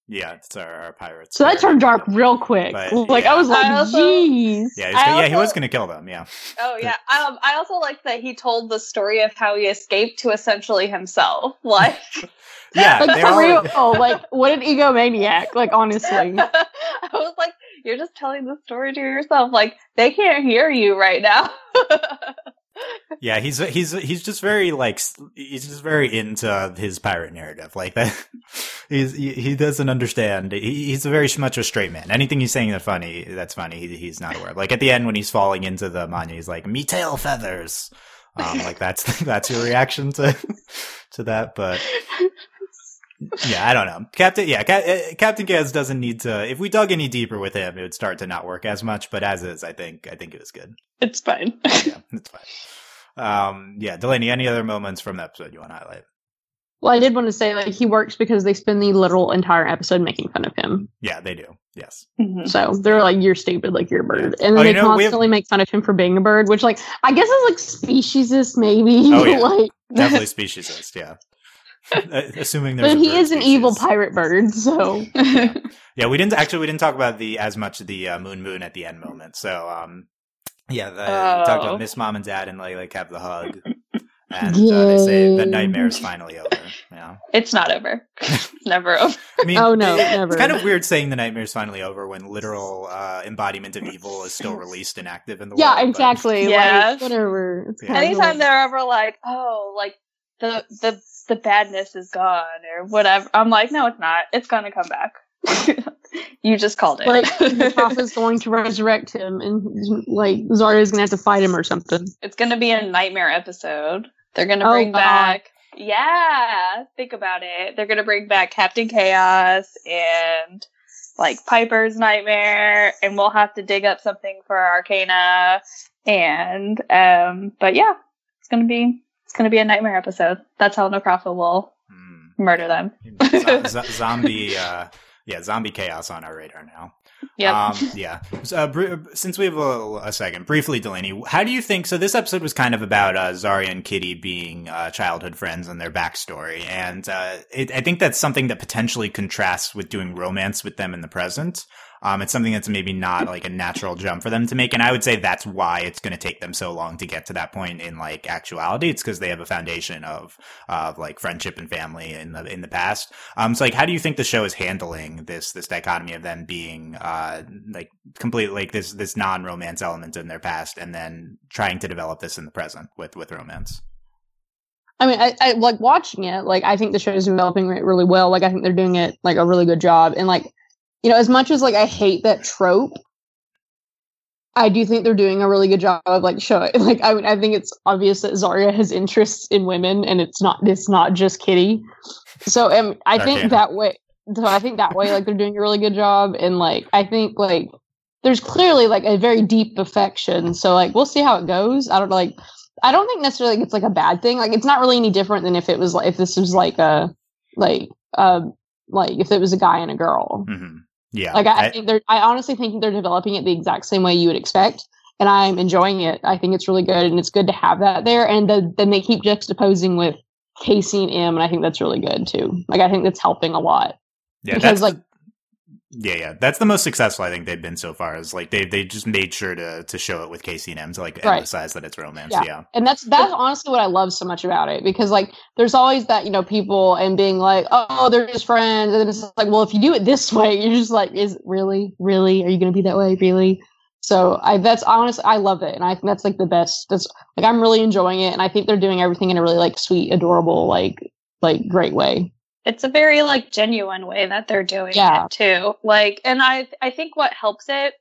A: Yeah, it's our, our pirates.
B: so that turned dark real quick.
A: But,
B: like
A: yeah.
B: I was like,
C: I also-
B: jeez.
A: Yeah, he was, gonna- yeah, he was going to kill them. Yeah,
C: oh yeah. Um I also like that he told the story of how he escaped to essentially himself. Like
A: yeah.
B: like for
A: all-
B: real. like what an egomaniac. Like honestly.
C: I was like, you're just telling the story to yourself. Like they can't hear you right now.
A: Yeah, he's he's he's just very like he's just very into his pirate narrative like that. He's he, he doesn't understand. He, he's very much a straight man. Anything he's saying that's funny, that's funny. He, he's not aware. of. Like at the end when he's falling into the manya, he's like me tail feathers. Um, like that's that's your reaction to to that, but. Yeah, I don't know. Captain, yeah, Ca- uh, Captain Gaz doesn't need to. If we dug any deeper with him, it would start to not work as much. But as is, I think, I think it was good.
C: it's fine.
A: Yeah, it's fine. Um, yeah, Delaney. Any other moments from the episode you want to highlight?
B: Well, I did want to say like he works because they spend the literal entire episode making fun of him.
A: Yeah, they do. Yes.
C: Mhm.
B: So they're like, "You're stupid, like you're a bird," and then
A: Oh, you
B: they
A: know, we have-
B: constantly make fun of him for being a bird, which like I guess is like speciesist maybe.
A: Oh, yeah.
B: like,
A: Definitely speciesist. Yeah. Uh, Assuming there's.
B: but
A: a
B: he
A: bird
B: is an evil pirate bird, so
A: Yeah, we didn't actually. We didn't talk about the as much the uh, Moon Boon at the end moment. So, um, yeah, the, we talked
C: Oh.
A: about Miss Mom and Dad and like like have the hug, and uh, they say the nightmare is finally over. Yeah.
C: it's not over. It's never over.
A: I mean,
B: Oh, no,
A: it-
B: never.
A: It's kind of weird saying the nightmare is finally over when literal uh, embodiment of evil is still released and active in the
B: yeah,
A: world. yeah
B: exactly.
C: Yeah.
B: like, whatever. It's
A: Yeah.
B: casual.
C: Anytime they're ever like, oh, like the the the badness is gone or whatever, I'm like, no, it's not. It's gonna come back. you just called it.
B: like the prophet's going to resurrect him, and like Zarya's gonna have to fight him or something.
C: it's gonna be a nightmare episode. They're gonna
B: Oh,
C: bring
B: God.
C: back. Yeah, think about it. They're gonna bring back Captain Chaos and like Piper's nightmare, and we'll have to dig up something for Arkayna. And um, but yeah, it's gonna be it's gonna be a nightmare episode. That's how Necrafa will
A: Hmm.
C: murder them.
A: Zo- zo- zombie, uh, yeah, zombie chaos on our radar now.
C: Yep.
A: Um, yeah. So, uh, br- since we have a, a second, briefly, Delaney, how do you think? So, this episode was kind of about uh, Zarya and Kitty being uh, childhood friends and their backstory, and uh, it, I think that's something that potentially contrasts with doing romance with them in the present. Um, it's something that's maybe not like a natural jump for them to make, and I would say that's why it's going to take them so long to get to that point in like actuality. It's because they have a foundation of of like friendship and family in the in the past. Um, so like, how do you think the show is handling this this dichotomy of them being uh like complete like this this non romance element in their past, and then trying to develop this in the present with with romance?
B: I mean, I, I like watching it. Like, I think the show is developing it really well. Like, I think they're doing it like a really good job. And like, you know, as much as like I hate that trope, I do think they're doing a really good job of like showing like I I think it's obvious that Zarya has interests in women and it's not it's not just Kitty. So um, I think
A: Okay.
B: that way so I think that way like they're doing a really good job and like I think like there's clearly like a very deep affection. So like we'll see how it goes. I don't like I don't think necessarily it's like a bad thing. Like it's not really any different than if it was like if this was like a like um like if it was a guy and a girl.
A: hmm Yeah.
B: Like I, I
A: I-
B: think they're I honestly think they're developing it the exact same way you would expect. And I'm enjoying it. I think it's really good and it's good to have that there. And the, then they keep juxtaposing with Casey and Em, and I think that's really good too. Like I think that's helping a lot.
A: yeah,
B: because, like-
A: yeah, yeah, that's the most successful I think they've been so far. Is like they they just made sure to to show it with Casey and Em to like
B: Right.
A: emphasize that it's romance.
B: Yeah.
A: Yeah,
B: And that's that's honestly what I love so much about it because like there's always that you know people and being like oh they're just friends and it's like well if you do it this way you're just like is really really are you gonna be that way really so I that's honest I love it and I think that's like the best that's like I'm really enjoying it and I think they're doing everything in a really like sweet adorable like like great way
C: it's a very like genuine way that they're doing
B: Yeah.
C: it too. Like and i i think what helps it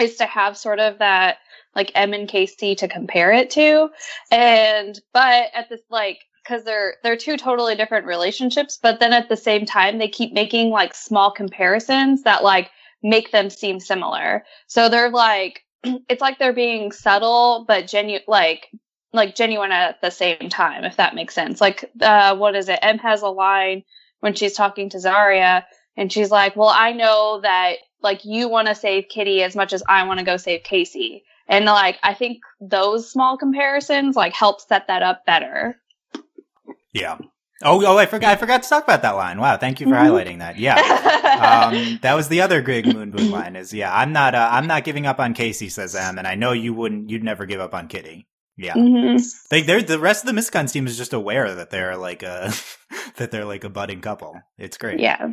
C: is to have sort of that like Em and Casey to compare it to. And but at this like because they're they're two totally different relationships but then at the same time they keep making like small comparisons that like make them seem similar. So they're like it's like they're being subtle but genuine like like genuine at the same time, if that makes sense. Like, uh, what is it? Em has a line when she's talking to Zarya, and she's like, "Well, I know that like you want to save Kitty as much as I want to go save Casey," and like I think those small comparisons like help set that up better.
A: yeah. Oh, oh, I forgot. I forgot to talk about that line. Wow, thank you for
C: Mhm.
A: highlighting that. Yeah. um, that was the other Greg Moon Boon line. Is yeah, I'm not. Uh, I'm not giving up on Casey, says Em, and I know you wouldn't. You'd never give up on Kitty. Yeah,
C: Mhm.
A: they, they're the rest of the Mysticons team is just aware that they're like a that they're like a budding couple. It's great.
C: Yeah,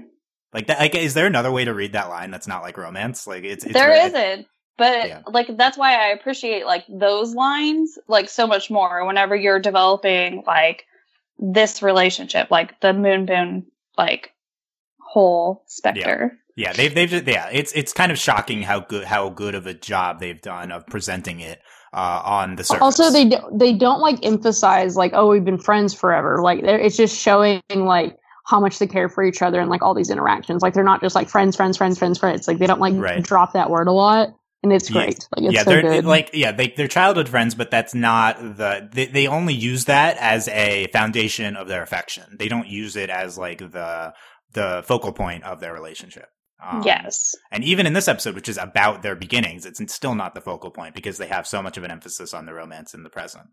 A: Like that. Like, is there another way to read that line that's not like romance? Like it's, it's
C: there
A: re-
C: not But
A: Yeah.
C: like that's why I appreciate like those lines like so much more whenever you're developing like this relationship, like the Moon Boon like whole specter.
A: Yeah, they've they've just, yeah. It's it's kind of shocking how good how good of a job they've done of presenting it uh, on the surface.
B: also they do, they don't like emphasize like oh we've been friends forever like they're- it's just showing like how much they care for each other and like all these interactions like they're not just like friends friends friends friends friends like they don't like
A: Right.
B: drop that word a lot and it's
A: Yeah.
B: great like it's
A: yeah,
B: so
A: they're
B: good
A: like yeah, they they're childhood friends, but that's not the they, they only use that as a foundation of their affection. They don't use it as like the the focal point of their relationship. Um,
C: yes.
A: and even in this episode, which is about their beginnings, it's still not the focal point because they have so much of an emphasis on the romance in the present.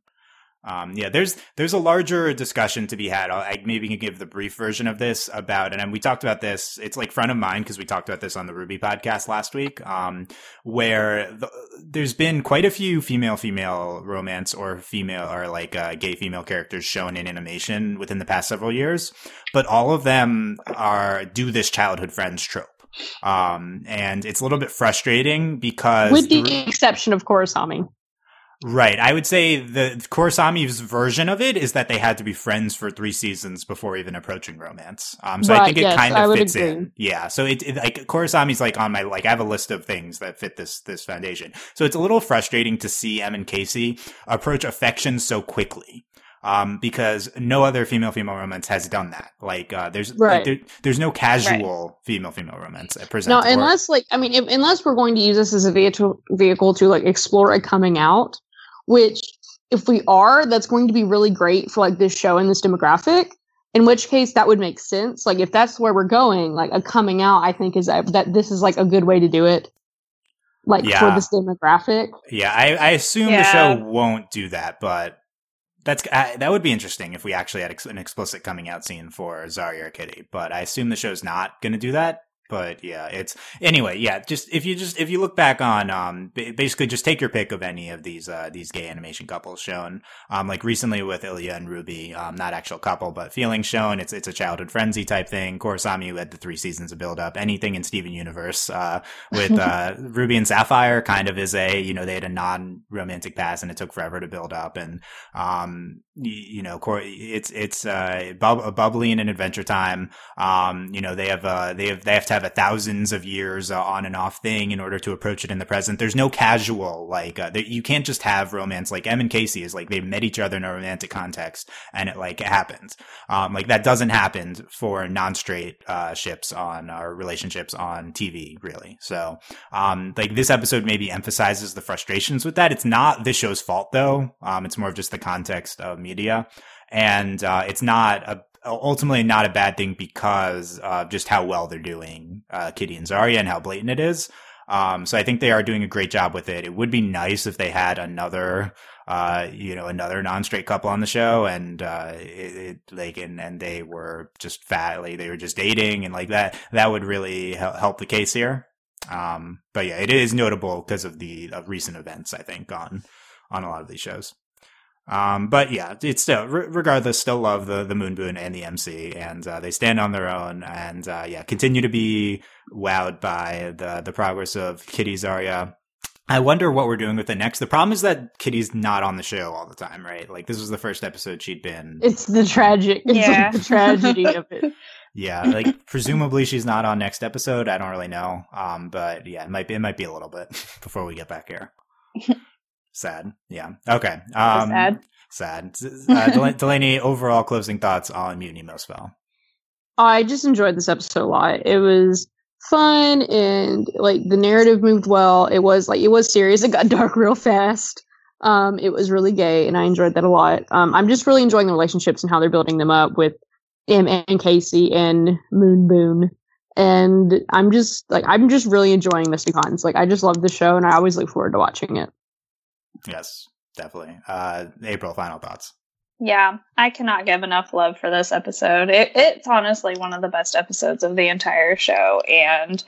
A: Um, yeah, there's there's a larger discussion to be had. I'll, I maybe can give the brief version of this about, and we talked about this. It's like front of mind because we talked about this on the RWBY podcast last week, um, where the, there's been quite a few female female romance or female or like uh, gay female characters shown in animation within the past several years, but all of them are do this childhood friends trope. Um, and it's a little bit frustrating because
B: with the
A: the-
B: exception of Korrasami.
A: Right. I would say the Korrasami's version of it is that they had to be friends for three seasons before even approaching romance. Um, so I think it
B: yes,
A: kind of fits
B: agree.
A: in. Yeah. So it, it like Korrasami's like on my like I have a list of things that fit this this foundation. So it's a little frustrating to see Em and Casey approach affection so quickly. Um, because no other female female romance has done that. Like, uh, there's like, there, there's no casual female female romance
B: No,
A: presented. or-
B: unless like I mean, if, unless we're going to use this as a vehicle vehicle to like explore a coming out, which if we are, that's going to be really great for like this show and this demographic. In which case, that would make sense. Like if that's where we're going, like a coming out, I think is that, that this is like a good way to do it. Like
A: Yeah.
B: for this demographic.
A: Yeah, I, I assume
C: Yeah.
A: the show won't do that, but that's uh, that would be interesting if we actually had ex- an explicit coming out scene for Zarya Kitty. But I assume the show's not going to do that. But yeah, it's anyway. Yeah, just if you just if you look back on um basically just take your pick of any of these uh these gay animation couples shown um like recently with Ilia and Ruby um not actual couple but feeling shown it's it's a childhood frenzy type thing. Korrasami had the three seasons of build up anything in Steven Universe uh with uh, Ruby and Sapphire kind of is a, you know, they had a non romantic past and it took forever to build up. And, um, you know, it's it's uh, bub- bubbling in Adventure Time. Um, you know, they have uh, they have they have to have a thousands of years uh, on and off thing in order to approach it in the present. There's no casual like uh, you can't just have romance like Em and Casey is like they met each other in a romantic context and it like it happens. Um, like that doesn't happen for non-straight uh, ships on or relationships on TV really. So um, like this episode maybe emphasizes the frustrations with that. It's not this show's fault though. Um, it's more of just the context of media. And uh, it's not a, ultimately not a bad thing because of just how well they're doing uh, Kitty and Zarya and how blatant it is. Um, so I think they are doing a great job with it. It would be nice if they had another, uh, you know, another non-straight couple on the show, and uh, it, it, like, and and they were just fat, like they were just dating, and like that. That would really help the case here. Um, but yeah, it is notable because of the of recent events. I think on on a lot of these shows. Um, but yeah, it's still regardless, still love the the Moon Boon and the MC, and uh, they stand on their own, and uh, yeah, continue to be wowed by the the progress of Kitty Zarya. I wonder what we're doing with the next. The problem is that Kitty's not on the show all the time, right? Like this was the first episode she'd been.
B: It's the tragic. It's yeah. like the tragedy of it.
A: Yeah, like presumably she's not on next episode. I don't really know. Um, but yeah, it might be it might be a little bit before we get back here. Sad. Yeah. Okay. Um,
C: sad.
A: Sad. Uh, Del- Delaney, overall closing thoughts on Mutiny Most Foul.
B: I just enjoyed this episode a lot. It was fun and like the narrative moved well. It was like it was serious. It got dark real fast. Um, it was really gay, and I enjoyed that a lot. Um, I'm just really enjoying the relationships and how they're building them up with Em and Casey and Moon Boon. And I'm just like I'm just really enjoying Mysticons. Like I just love the show, and I always look forward to watching it.
A: Yes, definitely. Uh, April, final thoughts.
C: Yeah, I cannot give enough love for this episode. It, it's honestly one of the best episodes of the entire show. And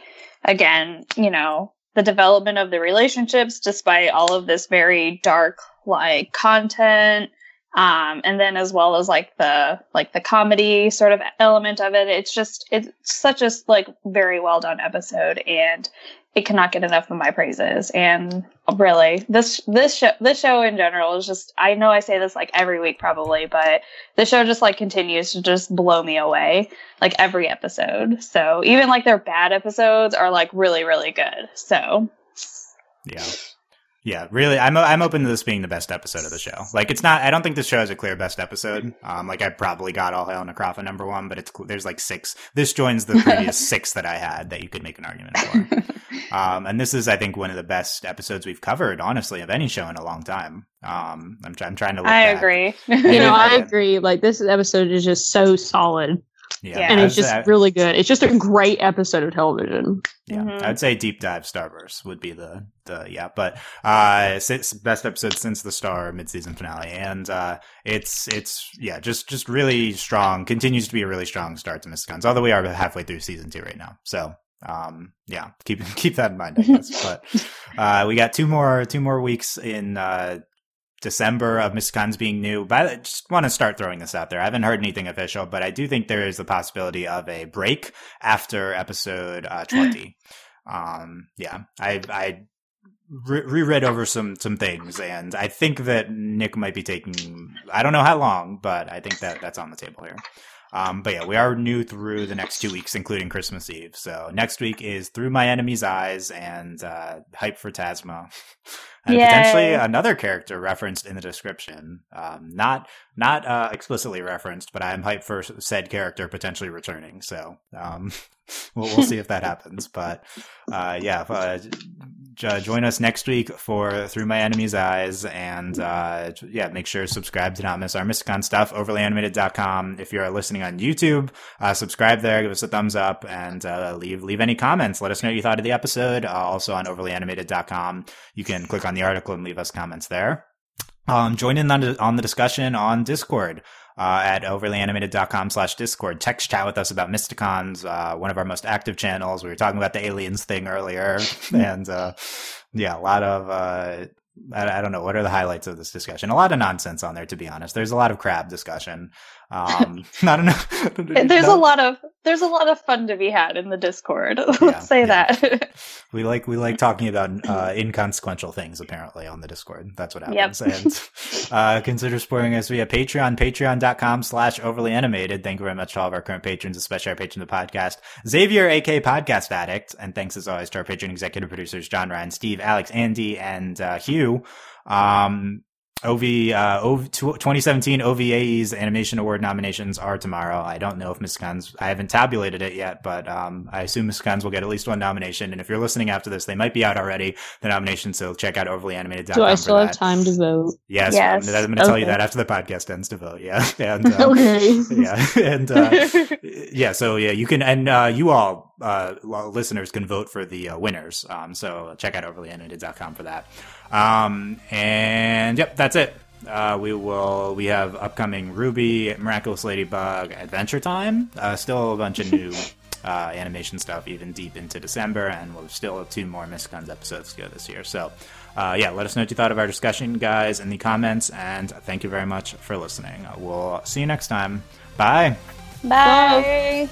C: again, you know, the development of the relationships, despite all of this very dark, like content, um, and then as well as like the like the comedy sort of element of it. It's just it's such a like very well done episode, and it cannot get enough of my praises. And really, this this show this show in general is just I know I say this like every week probably, but the show just like continues to just blow me away like every episode. So even like their bad episodes are like really really good. So
A: yeah. Yeah, really, I'm I'm open to this being the best episode of the show. Like, it's not. I don't think this show has a clear best episode. Um, like I probably got All Hail Necrafa number one, but it's there's like six. This joins the previous six that I had that you could make an argument for. Um, and this is, I think, one of the best episodes we've covered, honestly, of any show in a long time. Um, I'm, I'm trying to.
C: I
A: back.
C: agree.
B: you know, I agree. Like this episode is just so solid. Yeah, yeah. and it's just that, really good. It's just a great episode of television.
A: Yeah, mm-hmm. I'd say Deep Dive Starburst would be the the yeah, but uh, it's best episode since the Star mid-season finale, and uh, it's it's yeah, just just really strong. Continues to be a really strong start to Mysticons, although we are halfway through season two right now. So um yeah keep keep that in mind i guess but uh we got two more two more weeks in uh December of Mysticons being new. But I just want to start throwing this out there. I haven't heard anything official, but I do think there is the possibility of a break after episode uh, 20. um, yeah, I, I re- reread over some, some things and I think that Nick might be taking, I don't know how long, but I think that that's on the table here. Um, but yeah, we are new through the next two weeks, including Christmas Eve. So next week is Through My Enemy's Eyes and uh, Hype for Tazma. and Yay. potentially another character referenced in the description. Um, not not uh, explicitly referenced, but I'm hyped for said character potentially returning. So um, we'll, we'll see if that happens. But uh, yeah, uh, join us next week for Through My Enemy's Eyes. And uh, yeah, make sure to subscribe to not miss our Mysticon stuff, overlyanimated.com. If you're listening on YouTube, uh, subscribe there, give us a thumbs up, and uh, leave leave any comments. Let us know what you thought of the episode. Uh, also on overlyanimated.com, you can click on the article and leave us comments there. Um, join in on, on the discussion on Discord uh, at overlyanimated.com slash discord. Text chat with us about Mysticons, uh, one of our most active channels. We were talking about the aliens thing earlier. and, uh, yeah, a lot of, uh, I, I, don't know. What are the highlights of this discussion? A lot of nonsense on there, to be honest. There's a lot of crab discussion. Um, I don't know.
C: There's
A: No.
C: a lot of there's a lot of fun to be had in the Discord. Let's
A: Yeah,
C: say
A: yeah.
C: that.
A: We like we like talking about uh, inconsequential things. Apparently, on the Discord, that's what
C: Yep.
A: happens. And uh, consider supporting us via Patreon, Patreon.com/slash Overly Animated. Thank you very much to all of our current patrons, especially our patron of the podcast, Xavier, A.K. Podcast Addict, and thanks as always to our patron executive producers John Ryan, Steve, Alex, Andy, and uh, Hugh. Um, OV, uh, OV, 2017 OVA's animation award nominations are tomorrow. I don't know if Mysticons, I haven't tabulated it yet, but, um, I assume Mysticons will get at least one nomination. And if you're listening after this, they might be out already, the nominations. So check out overlyanimated.com.
B: Do I still have time to vote?
A: Yes.
C: Yes.
A: I'm, I'm going to tell you that after the podcast ends to vote. Yeah. And, uh,
B: Okay.
A: yeah. And, uh, yeah, so yeah, you can, and uh, you all, uh, listeners can vote for the uh, winners. Um, so check out overlyanimated.com for that. Um, and yep, that's it. Uh, we will, we have upcoming RWBY, Miraculous Ladybug, Adventure Time. Uh, still a bunch of new uh, animation stuff, even deep into December, and we'll still have two more Mysticons episodes to go this year. So, uh, yeah, let us know what you thought of our discussion, guys, in the comments, and thank you very much for listening. We'll see you next time. Bye.
C: Bye.